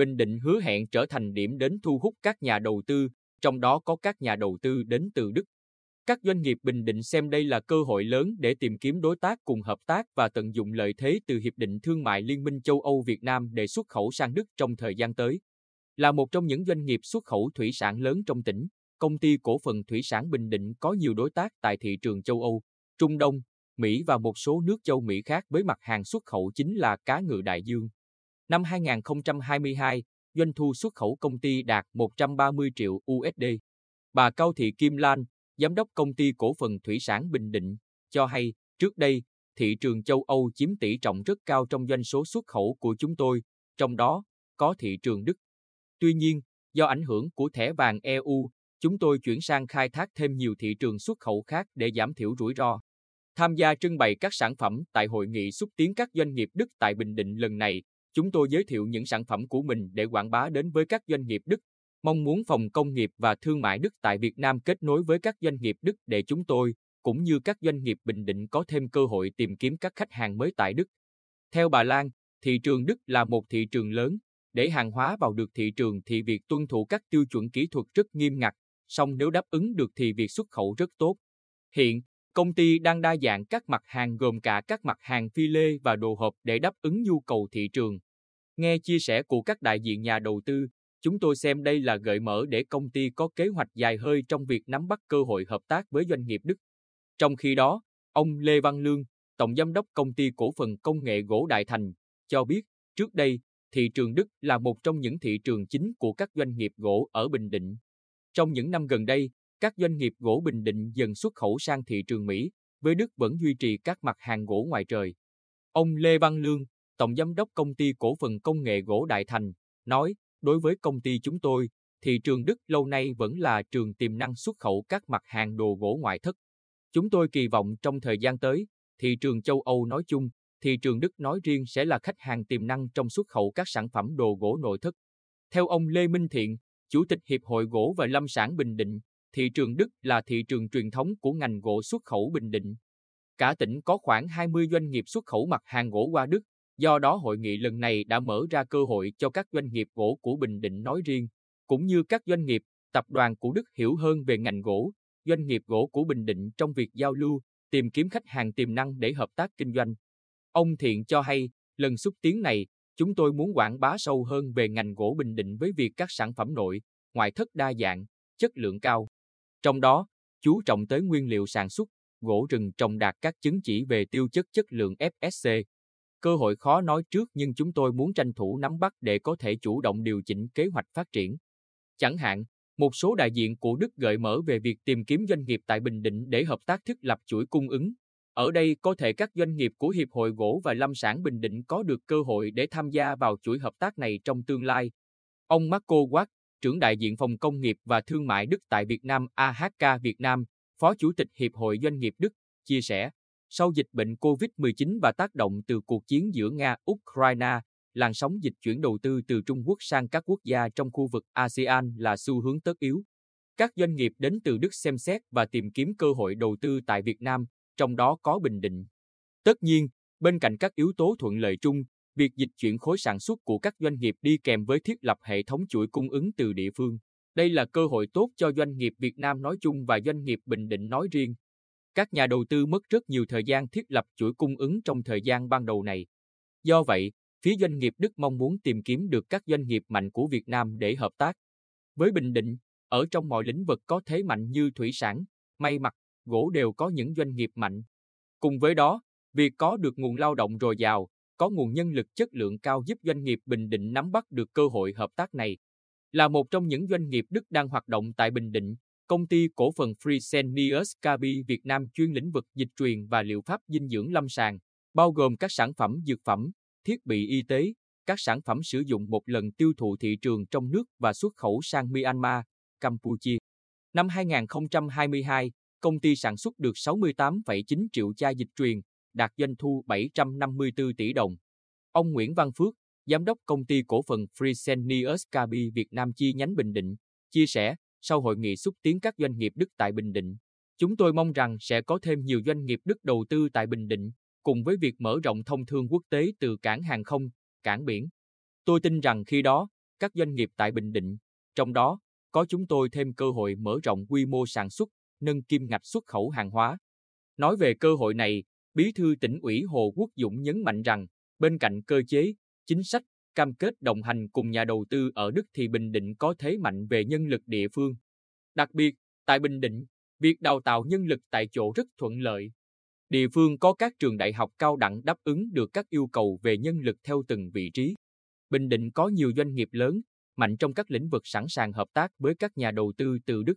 Bình Định hứa hẹn trở thành điểm đến thu hút các nhà đầu tư, trong đó có các nhà đầu tư đến từ Đức. Các doanh nghiệp Bình Định xem đây là cơ hội lớn để tìm kiếm đối tác cùng hợp tác và tận dụng lợi thế từ Hiệp định Thương mại Liên minh châu Âu Việt Nam để xuất khẩu sang Đức trong thời gian tới. Là một trong những doanh nghiệp xuất khẩu thủy sản lớn trong tỉnh, công ty cổ phần thủy sản Bình Định có nhiều đối tác tại thị trường châu Âu, Trung Đông, Mỹ và một số nước châu Mỹ khác với mặt hàng xuất khẩu chính là cá ngừ đại dương. Năm 2022, doanh thu xuất khẩu công ty đạt 130 triệu USD. Bà Cao Thị Kim Lan, giám đốc công ty cổ phần thủy sản Bình Định, cho hay, trước đây, thị trường châu Âu chiếm tỷ trọng rất cao trong doanh số xuất khẩu của chúng tôi, trong đó có thị trường Đức. Tuy nhiên, do ảnh hưởng của thẻ vàng EU, chúng tôi chuyển sang khai thác thêm nhiều thị trường xuất khẩu khác để giảm thiểu rủi ro. Tham gia trưng bày các sản phẩm tại hội nghị xúc tiến các doanh nghiệp Đức tại Bình Định lần này, chúng tôi giới thiệu những sản phẩm của mình để quảng bá đến với các doanh nghiệp Đức. Mong muốn Phòng Công nghiệp và Thương mại Đức tại Việt Nam kết nối với các doanh nghiệp Đức để chúng tôi, cũng như các doanh nghiệp Bình Định có thêm cơ hội tìm kiếm các khách hàng mới tại Đức. Theo bà Lan, thị trường Đức là một thị trường lớn. Để hàng hóa vào được thị trường thì việc tuân thủ các tiêu chuẩn kỹ thuật rất nghiêm ngặt, song nếu đáp ứng được thì việc xuất khẩu rất tốt. Hiện, Công ty đang đa dạng các mặt hàng gồm cả các mặt hàng phi lê và đồ hộp để đáp ứng nhu cầu thị trường. Nghe chia sẻ của các đại diện nhà đầu tư, chúng tôi xem đây là gợi mở để công ty có kế hoạch dài hơi trong việc nắm bắt cơ hội hợp tác với doanh nghiệp Đức. Trong khi đó, ông Lê Văn Lương, Tổng Giám đốc Công ty Cổ phần Công nghệ Gỗ Đại Thành, cho biết, trước đây, thị trường Đức là một trong những thị trường chính của các doanh nghiệp gỗ ở Bình Định. Trong những năm gần đây, các doanh nghiệp gỗ Bình Định dần xuất khẩu sang thị trường Mỹ, với Đức vẫn duy trì các mặt hàng gỗ ngoài trời. Ông Lê Văn Lương, Tổng Giám đốc Công ty Cổ phần Công nghệ Gỗ Đại Thành, nói, đối với công ty chúng tôi, thị trường Đức lâu nay vẫn là trường tiềm năng xuất khẩu các mặt hàng đồ gỗ ngoại thất. Chúng tôi kỳ vọng trong thời gian tới, thị trường châu Âu nói chung, thị trường Đức nói riêng sẽ là khách hàng tiềm năng trong xuất khẩu các sản phẩm đồ gỗ nội thất. Theo ông Lê Minh Thiện, Chủ tịch Hiệp hội Gỗ và Lâm sản Bình Định, thị trường Đức là thị trường truyền thống của ngành gỗ xuất khẩu Bình Định. Cả tỉnh có khoảng 20 doanh nghiệp xuất khẩu mặt hàng gỗ qua Đức, do đó hội nghị lần này đã mở ra cơ hội cho các doanh nghiệp gỗ của Bình Định nói riêng, cũng như các doanh nghiệp, tập đoàn của Đức hiểu hơn về ngành gỗ, doanh nghiệp gỗ của Bình Định trong việc giao lưu, tìm kiếm khách hàng tiềm năng để hợp tác kinh doanh. Ông Thiện cho hay, lần xúc tiến này, chúng tôi muốn quảng bá sâu hơn về ngành gỗ Bình Định với việc các sản phẩm nội, ngoại thất đa dạng, chất lượng cao. Trong đó, chú trọng tới nguyên liệu sản xuất, gỗ rừng trồng đạt các chứng chỉ về tiêu chất chất lượng FSC. Cơ hội khó nói trước nhưng chúng tôi muốn tranh thủ nắm bắt để có thể chủ động điều chỉnh kế hoạch phát triển. Chẳng hạn, một số đại diện của Đức gợi mở về việc tìm kiếm doanh nghiệp tại Bình Định để hợp tác thiết lập chuỗi cung ứng. Ở đây có thể các doanh nghiệp của Hiệp hội Gỗ và Lâm sản Bình Định có được cơ hội để tham gia vào chuỗi hợp tác này trong tương lai. Ông Marco Watt, trưởng đại diện phòng công nghiệp và thương mại Đức tại Việt Nam AHK Việt Nam, Phó Chủ tịch Hiệp hội Doanh nghiệp Đức, chia sẻ, sau dịch bệnh COVID-19 và tác động từ cuộc chiến giữa Nga-Ukraine, làn sóng dịch chuyển đầu tư từ Trung Quốc sang các quốc gia trong khu vực ASEAN là xu hướng tất yếu. Các doanh nghiệp đến từ Đức xem xét và tìm kiếm cơ hội đầu tư tại Việt Nam, trong đó có Bình Định. Tất nhiên, bên cạnh các yếu tố thuận lợi chung, việc dịch chuyển khối sản xuất của các doanh nghiệp đi kèm với thiết lập hệ thống chuỗi cung ứng từ địa phương. Đây là cơ hội tốt cho doanh nghiệp Việt Nam nói chung và doanh nghiệp Bình Định nói riêng. Các nhà đầu tư mất rất nhiều thời gian thiết lập chuỗi cung ứng trong thời gian ban đầu này. Do vậy, phía doanh nghiệp Đức mong muốn tìm kiếm được các doanh nghiệp mạnh của Việt Nam để hợp tác. Với Bình Định, ở trong mọi lĩnh vực có thế mạnh như thủy sản, may mặc, gỗ đều có những doanh nghiệp mạnh. Cùng với đó, việc có được nguồn lao động dồi dào, có nguồn nhân lực chất lượng cao giúp doanh nghiệp Bình Định nắm bắt được cơ hội hợp tác này. Là một trong những doanh nghiệp Đức đang hoạt động tại Bình Định, công ty cổ phần Fresenius Kabi Việt Nam chuyên lĩnh vực dịch truyền và liệu pháp dinh dưỡng lâm sàng, bao gồm các sản phẩm dược phẩm, thiết bị y tế, các sản phẩm sử dụng một lần tiêu thụ thị trường trong nước và xuất khẩu sang Myanmar, Campuchia. Năm 2022, công ty sản xuất được 68,9 triệu chai dịch truyền, đạt doanh thu 754 tỷ đồng. Ông Nguyễn Văn Phước, giám đốc công ty cổ phần Fresenius Kabi Việt Nam chi nhánh Bình Định, chia sẻ, sau hội nghị xúc tiến các doanh nghiệp Đức tại Bình Định, chúng tôi mong rằng sẽ có thêm nhiều doanh nghiệp Đức đầu tư tại Bình Định, cùng với việc mở rộng thông thương quốc tế từ cảng hàng không, cảng biển. Tôi tin rằng khi đó, các doanh nghiệp tại Bình Định, trong đó có chúng tôi thêm cơ hội mở rộng quy mô sản xuất, nâng kim ngạch xuất khẩu hàng hóa. Nói về cơ hội này, Bí thư tỉnh ủy Hồ Quốc Dũng nhấn mạnh rằng, bên cạnh cơ chế, chính sách, cam kết đồng hành cùng nhà đầu tư ở Đức thì Bình Định có thế mạnh về nhân lực địa phương. Đặc biệt, tại Bình Định, việc đào tạo nhân lực tại chỗ rất thuận lợi. Địa phương có các trường đại học cao đẳng đáp ứng được các yêu cầu về nhân lực theo từng vị trí. Bình Định có nhiều doanh nghiệp lớn, mạnh trong các lĩnh vực sẵn sàng hợp tác với các nhà đầu tư từ Đức.